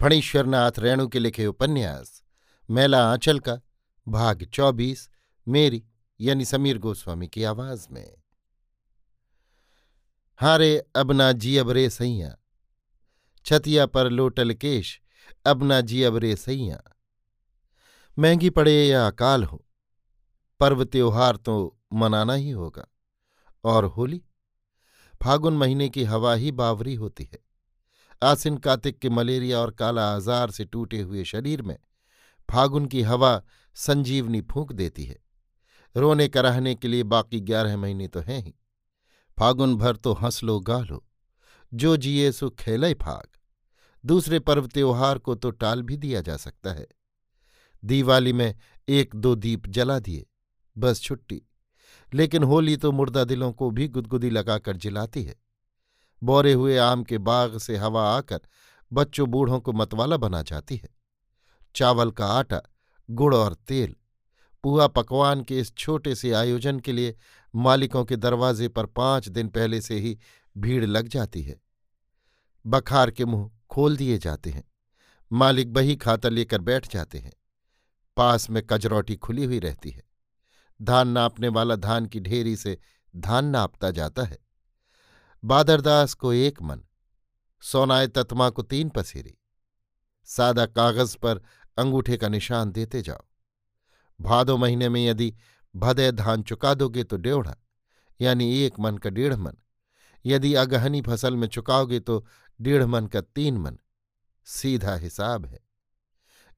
फणीश्वरनाथ रेणु के लिखे उपन्यास, मैला आंचल का, भाग चौबीस, मेरी, यानी समीर गोस्वामी की आवाज़ में। हारे अब ना जी, अब रे सैया। छतिया पर लोटल केश, अब ना जी, अब रे सैया। महँगी पड़े या अकाल हो, पर्व त्योहार तो मनाना ही होगा। और होली? फागुन महीने की हवा ही बावरी होती है। आसिन कार्तिक के मलेरिया और काला आजार से टूटे हुए शरीर में फागुन की हवा संजीवनी फूंक देती है। रोने कराहने के लिए बाकी ग्यारह महीने तो हैं ही। फागुन भर तो हंस लो, गा लो। जो जिए सो खेल फाग। दूसरे पर्व त्योहार को तो टाल भी दिया जा सकता है। दीवाली में एक दो दीप जला दिए, बस छुट्टी। लेकिन होली तो मुर्दा दिलों को भी गुदगुदी लगाकर जिलाती है। बोरे हुए आम के बाग से हवा आकर बच्चों बूढ़ों को मतवाला बना जाती है। चावल का आटा, गुड़ और तेल, पुआ पकवान के इस छोटे से आयोजन के लिए मालिकों के दरवाजे पर पाँच दिन पहले से ही भीड़ लग जाती है। बखार के मुँह खोल दिए जाते हैं। मालिक बही खाता लेकर बैठ जाते हैं। पास में कजरौटी खुली हुई रहती है। धान नापने वाला धान की ढेरी से धान नापता जाता है। बादरदास को एक मन सोनाए तत्मा को तीन पसेरी। सादा कागज़ पर अंगूठे का निशान देते जाओ। भादो महीने में यदि भदय धान चुका दोगे तो डेढ़ा यानी एक मन का डेढ़ मन। यदि अगहनी फ़सल में चुकाओगे तो डेढ़ मन का तीन मन। सीधा हिसाब है।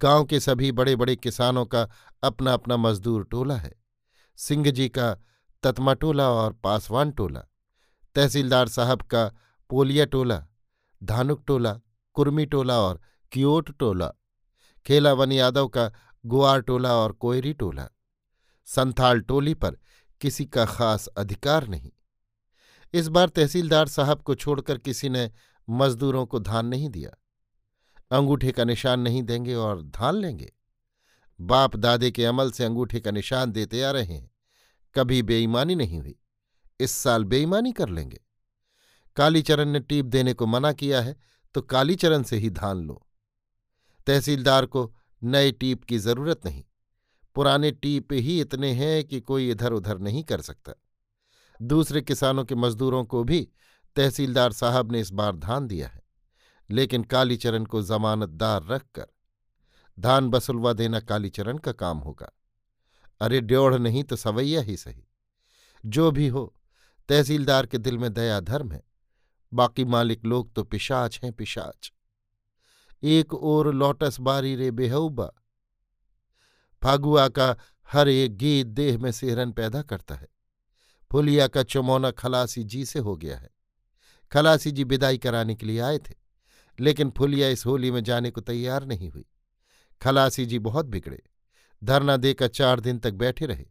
गाँव के सभी बड़े बड़े किसानों का अपना अपना मजदूर टोला है। सिंह जी का ततमा टोला और पासवान टोला। तहसीलदार साहब का पोलिया टोला, धानुक टोला, कुर्मी टोला और कियोट टोला, खेलावन यादव का गुआर टोला और कोयरी टोला। संथाल टोली पर किसी का खास अधिकार नहीं। इस बार तहसीलदार साहब को छोड़कर किसी ने मजदूरों को धान नहीं दिया। अंगूठे का निशान नहीं देंगे और धान लेंगे। बाप दादे के अमल से अंगूठे का निशान देते आ रहे हैं। कभी बेईमानी नहीं हुई। इस साल बेईमानी कर लेंगे। कालीचरण ने टीप देने को मना किया है तो कालीचरण से ही धान लो। तहसीलदार को नए टीप की ज़रूरत नहीं। पुराने टीप ही इतने हैं कि कोई इधर उधर नहीं कर सकता। दूसरे किसानों के मजदूरों को भी तहसीलदार साहब ने इस बार धान दिया है, लेकिन कालीचरण को जमानतदार रखकर धान बसुलवा देना कालीचरण का काम होगा। अरे, ड्योढ़ नहीं तो सवैया ही सही। जो भी हो तहसीलदार के दिल में दया धर्म है। बाकी मालिक लोग तो पिशाच हैं पिशाच। एक ओर लोटस बारी रे बेहूबा। फागुआ का हर एक गीत देह में सेहरन पैदा करता है। फुलिया का चमौना खलासी जी से हो गया है। खलासी जी विदाई कराने के लिए आए थे, लेकिन फुलिया इस होली में जाने को तैयार नहीं हुई। खलासी जी बहुत बिगड़े। धरना देकर चार दिन तक बैठे रहे।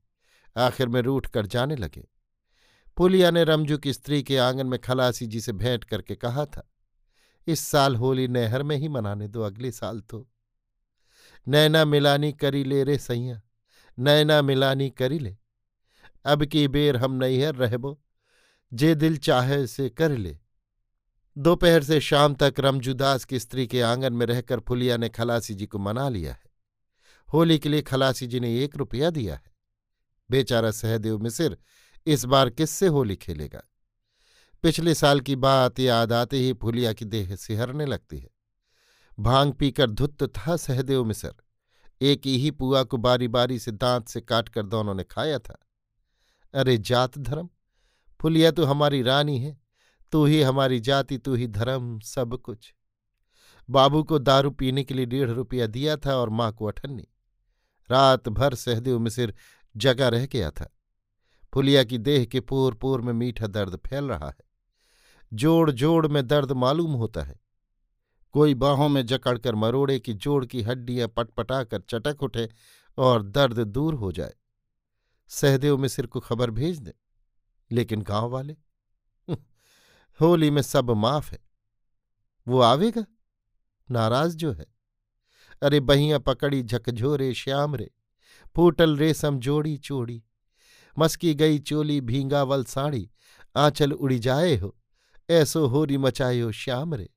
आखिर में रूठ कर जाने लगे। पुलिया ने रमजू की स्त्री के आँगन में खलासी जी से भेंट करके कहा था, इस साल होली नहर में ही मनाने दो, अगले साल तो। नैना मिलानी करी ले रे सैया नैना मिलानी करी ले। अब की बेर हम नैहर रहबो, जे दिल चाहे से कर ले। दोपहर से शाम तक रमजूदास की स्त्री के आँगन में रहकर फुलिया ने खलासी जी को मना लिया है। होली के लिए खलासी जी ने एक रुपया दिया है। बेचारा सहदेव मिसिर इस बार किससे होली खेलेगा? पिछले साल की बात याद आते ही फुलिया की देह सिहरने लगती है। भाँग पीकर धुत था सहदेव मिसर। एक ही पुआ को बारी बारी से दांत से काट कर दोनों ने खाया था। अरे जात धर्म, फुलिया तो हमारी रानी है, तू ही हमारी जाति, तू ही धर्म, सब कुछ। बाबू को दारू पीने के लिए डेढ़ रुपया दिया था और माँ को अठन्नी। रात भर सहदेव मिसिर जगा रह गया था। फुलिया की देह के पोर पोर में मीठा दर्द फैल रहा है। जोड़ जोड़ में दर्द मालूम होता है। कोई बाहों में जकड़कर मरोड़े की जोड़ की हड्डियाँ पटपटाकर चटक उठे और दर्द दूर हो जाए। सहदेव मिसिर को खबर भेज दे, लेकिन गाँव वाले? होली में सब माफ़ है। वो आवेगा? नाराज़ जो है। अरे बहियाँ पकड़ी झकझोरे श्याम रे, फूटल रेशम जोड़ी चोड़ी मस्की गई चोली भींगावल साड़ी, आंचल उड़ी जाए हो, ऐसो होरी मचायो श्याम रे।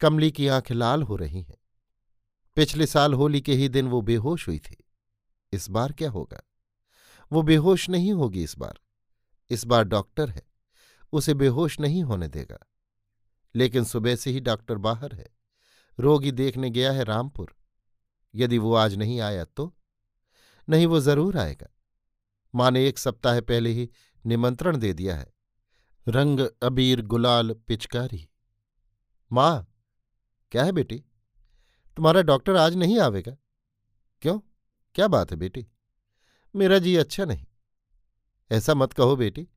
कमली की आँखें लाल हो रही हैं। पिछले साल होली के ही दिन वो बेहोश हुई थी। इस बार क्या होगा? वो बेहोश नहीं होगी इस बार। इस बार डॉक्टर है। उसे बेहोश नहीं होने देगा। लेकिन सुबह से ही डॉक्टर बाहर है। रोगी देखने गया है रामपुर। यदि वो आज नहीं आया तो? नहीं, वो ज़रूर आएगा। माँ ने एक सप्ताह पहले ही निमंत्रण दे दिया है। रंग अबीर गुलाल पिचकारी। माँ, क्या है बेटी? तुम्हारा डॉक्टर आज नहीं आवेगा? क्यों? क्या बात है बेटी? मेरा जी अच्छा नहीं। ऐसा मत कहो बेटी,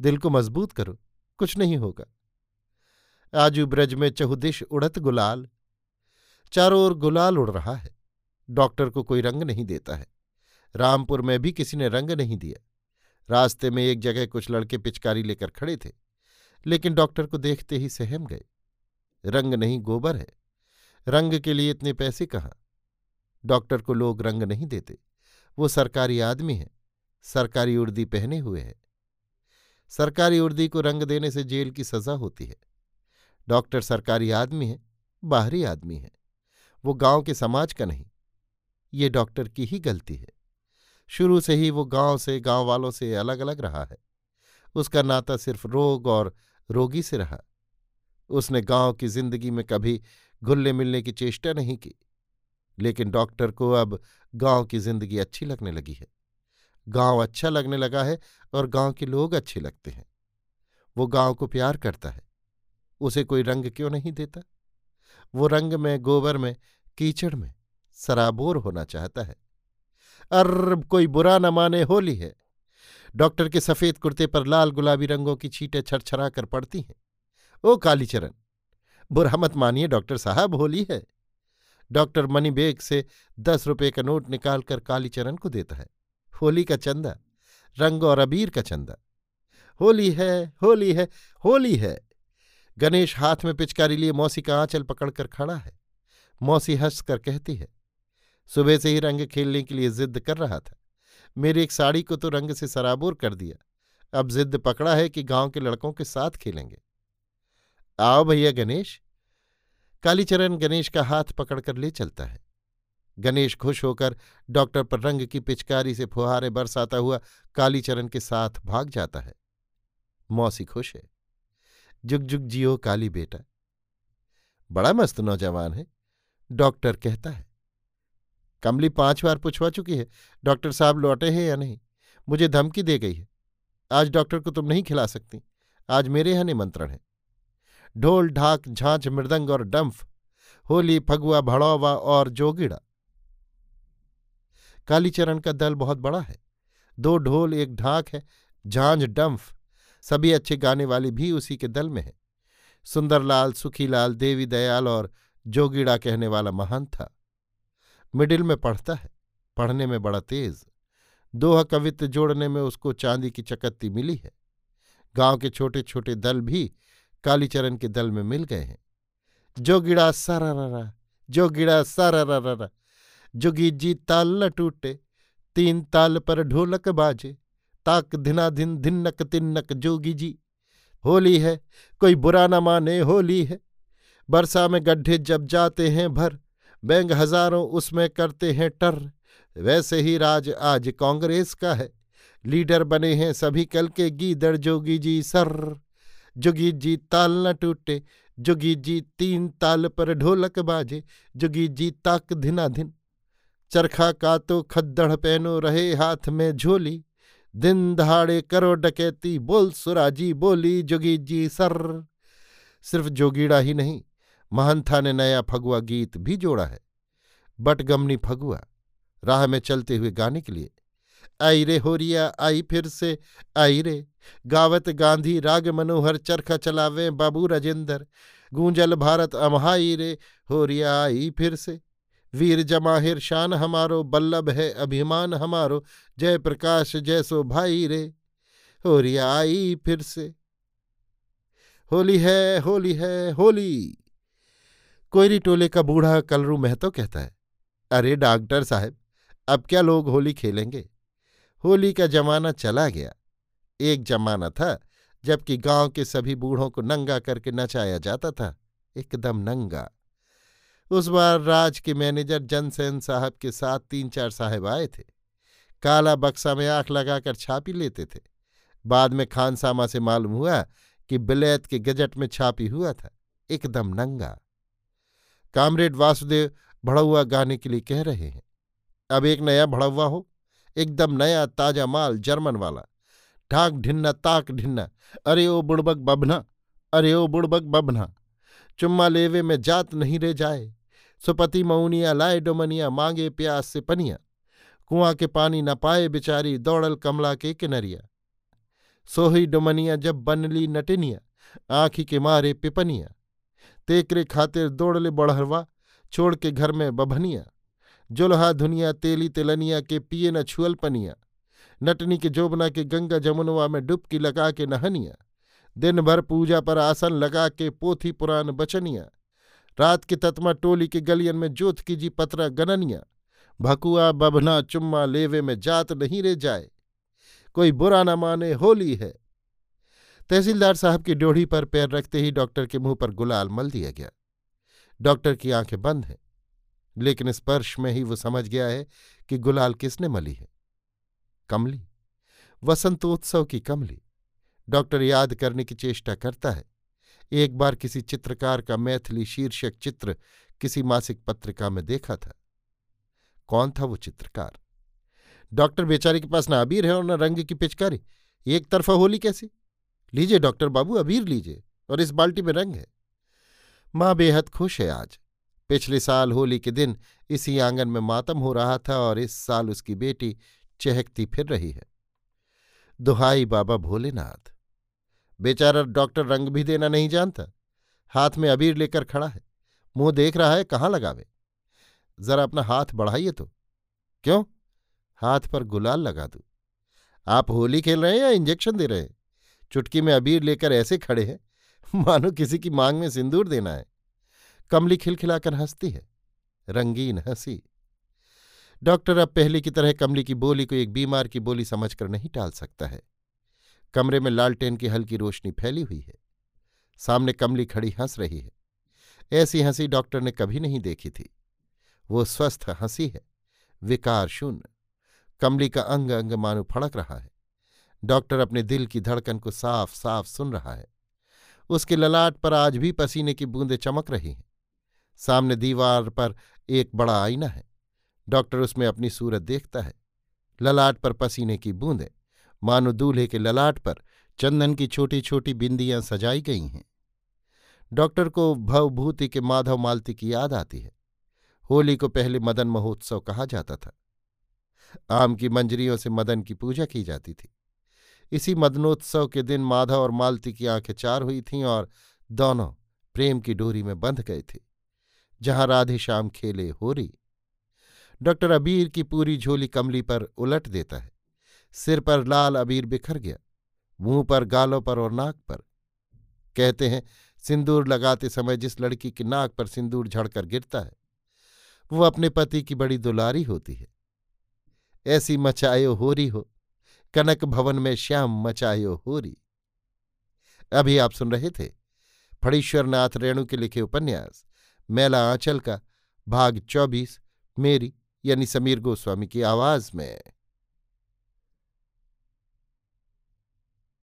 दिल को मज़बूत करो, कुछ नहीं होगा। आजू ब्रज में चहुदिश उड़त गुलाल। चारों ओर गुलाल उड़ रहा है। डॉक्टर को कोई रंग नहीं देता है। रामपुर में भी किसी ने रंग नहीं दिया रास्ते में एक जगह कुछ लड़के पिचकारी लेकर खड़े थे, लेकिन डॉक्टर को देखते ही सहम गए। रंग नहीं गोबर है। रंग के लिए इतने पैसे कहाँ? डॉक्टर को लोग रंग नहीं देते। वो सरकारी आदमी है। सरकारी उर्दी पहने हुए है। सरकारी उर्दी को रंग देने से जेल की सजा होती है। डॉक्टर सरकारी आदमी है, बाहरी आदमी है। वो गाँव के समाज का नहीं। ये डॉक्टर की ही गलती है। शुरू से ही वो गाँव से, गाँव वालों से अलग अलग रहा है। उसका नाता सिर्फ़ रोग और रोगी से रहा। उसने गाँव की ज़िंदगी में कभी घुलने मिलने की चेष्टा नहीं की, लेकिन डॉक्टर को अब गाँव की ज़िंदगी अच्छी लगने लगी है। गाँव अच्छा लगने लगा है और गाँव के लोग अच्छे लगते हैं। वो गाँव को प्यार करता है। उसे कोई रंग क्यों नहीं देता? वो रंग में, गोबर में, कीचड़ में सराबोर होना चाहता है। अर कोई बुरा न माने होली है। डॉक्टर के सफ़ेद कुर्ते पर लाल गुलाबी रंगों की छीटें छरछरा कर पड़ती हैं। ओ कालीचरण, बुरा मत मानिए डॉक्टर साहब, होली है। डॉक्टर मनी बेग से दस रुपये का नोट निकालकर कालीचरण को देता है। होली का चंदा, रंग और अबीर का चंदा। होली है होली है होली है। गणेश हाथ में पिचकारी लिए मौसी का आंचल पकड़कर खड़ा है। मौसी हंसकर कहती है सुबह से ही रंग खेलने के लिए जिद कर रहा था। मेरी एक साड़ी को तो रंग से सराबोर कर दिया। अब जिद पकड़ा है कि गाँव के लड़कों के साथ खेलेंगे। आओ भैया गणेश। कालीचरण गणेश का हाथ पकड़कर ले चलता है। गणेश खुश होकर डॉक्टर पर रंग की पिचकारी से फुहारे बरसाता हुआ कालीचरण के साथ भाग जाता है। मौसी खुश है। जुग जुग जियो काली बेटा। बड़ा मस्त नौजवान है, डॉक्टर कहता है। कमली पाँच बार पूछवा चुकी है, डॉक्टर साहब लौटे हैं या नहीं? मुझे धमकी दे गई है। आज डॉक्टर को तुम नहीं खिला सकती। आज मेरे यहाँ निमंत्रण है। ढोल, ढाक, झांझ, मृदंग और डंफ, होली, फगुआ, भड़ौवा और जोगिड़ा। कालीचरण का दल बहुत बड़ा है। दो ढोल, एक ढाक है, झांझ, डंफ, सभी अच्छे गाने वाले भी उसी के दल में है। सुंदरलाल, सुखीलाल, देवी दयाल और जोगीड़ा कहने वाला महान था। मिडिल में पढ़ता है, पढ़ने में बड़ा तेज। दोहा कवित्व जोड़ने में उसको चांदी की चकत्ती मिली है। गाँव के छोटे छोटे दल भी कालीचरण के दल में मिल गए हैं। जो गिड़ा सारा जो गिड़ा सारा जुगी जी ताल न टूटे, तीन ताल पर ढोलक बाजे, ताक धिना धिन धिन्नक तिन्नक जोगी जी। होली है, कोई बुरा न माने होली है, बरसा में गड्ढे जब जाते हैं भर बैंक हज़ारों उसमें करते हैं टर। वैसे ही राज आज कांग्रेस का है। लीडर बने हैं सभी कल के गीदड़ जोगी जी सर। जोगी जी ताल न टूटे, जोगी जी तीन ताल पर ढोलक बाजे, जोगी जी ताक धिना धिन चरखा का तो खद्दड़ पहनो रहे हाथ में झोली। दिन दहाड़े करो डकैती, बोल सुराजी बोली जोगी जी सर। सिर्फ़ जोगीड़ा ही नहीं महंथा ने नया फगुआ गीत भी जोड़ा है। बटगमनी फगुआ, राह में चलते हुए गाने के लिए। आई रे होरिया, आई फिर से, आई रे। गावत गांधी, राग मनोहर, चरखा चलावे, बाबू राजेंद्र। गूंजल भारत अमहाई रे। होरिया, आई फिर से। वीर जमाहिर, शान हमारो, बल्लभ है, अभिमान हमारो। जय प्रकाश, जय सो भाई रे। होरिया, आई फिर से। होली है होली है, होली। कोयरी टोले का बूढ़ा कलरू महतो कहता है, अरे डॉक्टर साहब, अब क्या लोग होली खेलेंगे? होली का जमाना चला गया। एक जमाना था जबकि गाँव के सभी बूढ़ों को नंगा करके नचाया जाता था, एकदम नंगा। उस बार राज के मैनेजर जनसेन साहब के साथ तीन चार साहब आए थे। काला बक्सा में आँख लगाकर छापी लेते थे। बाद में खानसामा से मालूम हुआ कि बिलैत के गजट में छापी हुआ था, एकदम नंगा। कामरेड वासुदेव भड़ौआ गाने के लिए कह रहे हैं। अब एक नया भड़ौआ हो, एकदम नया ताज़ा माल जर्मन वाला। ढाक ढिन्ना, ताक ढिन्ना, अरे ओ बुड़बक बबना, अरे ओ बुड़बक बबना, चुम्मा लेवे में जात नहीं रह जाए, सुपति मऊनिया लाए डोमनिया, मांगे प्यास से पनिया, कुआँ के पानी न पाए बिचारी दौड़ल कमला के किनरिया। सोही डुमनिया जब बनली नटिनिया, आँखी के मारे पिपनिया तेकरे खातिर दौड़ले बढ़रवा छोड़ के घर में बभनिया। जुल्हा धुनिया, तेली तेलनिया के पिए न छुअल पनिया। नटनी के जोबना के गंगा जमुनवा में डुबकी लगा के नहनिया। दिन भर पूजा पर आसन लगा के पोथी पुराण बचनिया। रात के तत्मा टोली के गलियन में जोत की जी पतरा गननिया। भकुआ बभना चुम्मा लेवे में जात नहीं रे जाए। कोई बुरा न माने होली है। तहसीलदार साहब की ड्योढ़ी पर पैर रखते ही डॉक्टर के मुँह पर गुलाल मल दिया गया। डॉक्टर की आँखें बंद हैं, लेकिन स्पर्श में ही वो समझ गया है कि गुलाल किसने मली है। कमली, वसंतोत्सव की कमली, डॉक्टर याद करने की चेष्टा करता है। एक बार किसी चित्रकार का मैथिली शीर्षक चित्र किसी मासिक पत्रिका में देखा था। कौन था वो चित्रकार? डॉक्टर बेचारे के पास ना अबीर है और न रंग की पिचकारी, एक तरफा होली कैसी? लीजिए डॉक्टर बाबू, अबीर लीजिए, और इस बाल्टी में रंग है। माँ बेहद खुश है आज। पिछले साल होली के दिन इसी आँगन में मातम हो रहा था और इस साल उसकी बेटी चहकती फिर रही है। दुहाई बाबा भोलेनाथ। बेचारा डॉक्टर रंग भी देना नहीं जानता। हाथ में अबीर लेकर खड़ा है। मुँह देख रहा है, कहाँ लगावे? जरा अपना हाथ बढ़ाइए तो। क्यों? हाथ पर गुलाल लगा दू। आप होली खेल रहे हैं या इंजेक्शन दे रहे हैं? चुटकी में अबीर लेकर ऐसे खड़े हैं, मानो किसी की मांग में सिंदूर देना है। कमली खिलखिलाकर हंसती है, रंगीन हँसी। डॉक्टर अब पहले की तरह कमली की बोली को एक बीमार की बोली समझकर नहीं टाल सकता है। कमरे में लालटेन की हल्की रोशनी फैली हुई है। सामने कमली खड़ी हंस रही है। ऐसी हँसी डॉक्टर ने कभी नहीं देखी थी। वो स्वस्थ हँसी है, विकार शून्य। कमली का अंग अंग मानो फड़क रहा है। डॉक्टर अपने दिल की धड़कन को साफ़ साफ़ सुन रहा है। उसके ललाट पर आज भी पसीने की बूंदें चमक रही हैं। सामने दीवार पर एक बड़ा आईना है। डॉक्टर उसमें अपनी सूरत देखता है। ललाट पर पसीने की बूंदें। मानो दूल्हे के ललाट पर चंदन की छोटी छोटी बिंदियाँ सजाई गई हैं। डॉक्टर को भवभूति के माधव मालती की याद आती है। होली को पहले मदन महोत्सव कहा जाता था। आम की मंजरियों से मदन की पूजा की जाती थी। इसी मदनोत्सव के दिन माधव और मालती की आँखें चार हुई थीं और दोनों प्रेम की डोरी में बंध गए थे, जहाँ राधे श्याम खेले हो रही। डॉक्टर अबीर की पूरी झोली कमली पर उलट देता है, सिर पर लाल अबीर बिखर गया, मुँह पर गालों पर और नाक पर। कहते हैं, सिंदूर लगाते समय जिस लड़की की नाक पर सिंदूर झड़कर गिरता है, वो अपने पति की बड़ी दुलारी होती है। ऐसी मचायो होरी हो कनक भवन में श्याम मचायो होरी अभी आप सुन रहे थे फणीश्वरनाथ रेणु के लिखे उपन्यास, मेला आंचल का, भाग चौबीस, मेरी यानी समीर गोस्वामी की आवाज़ में।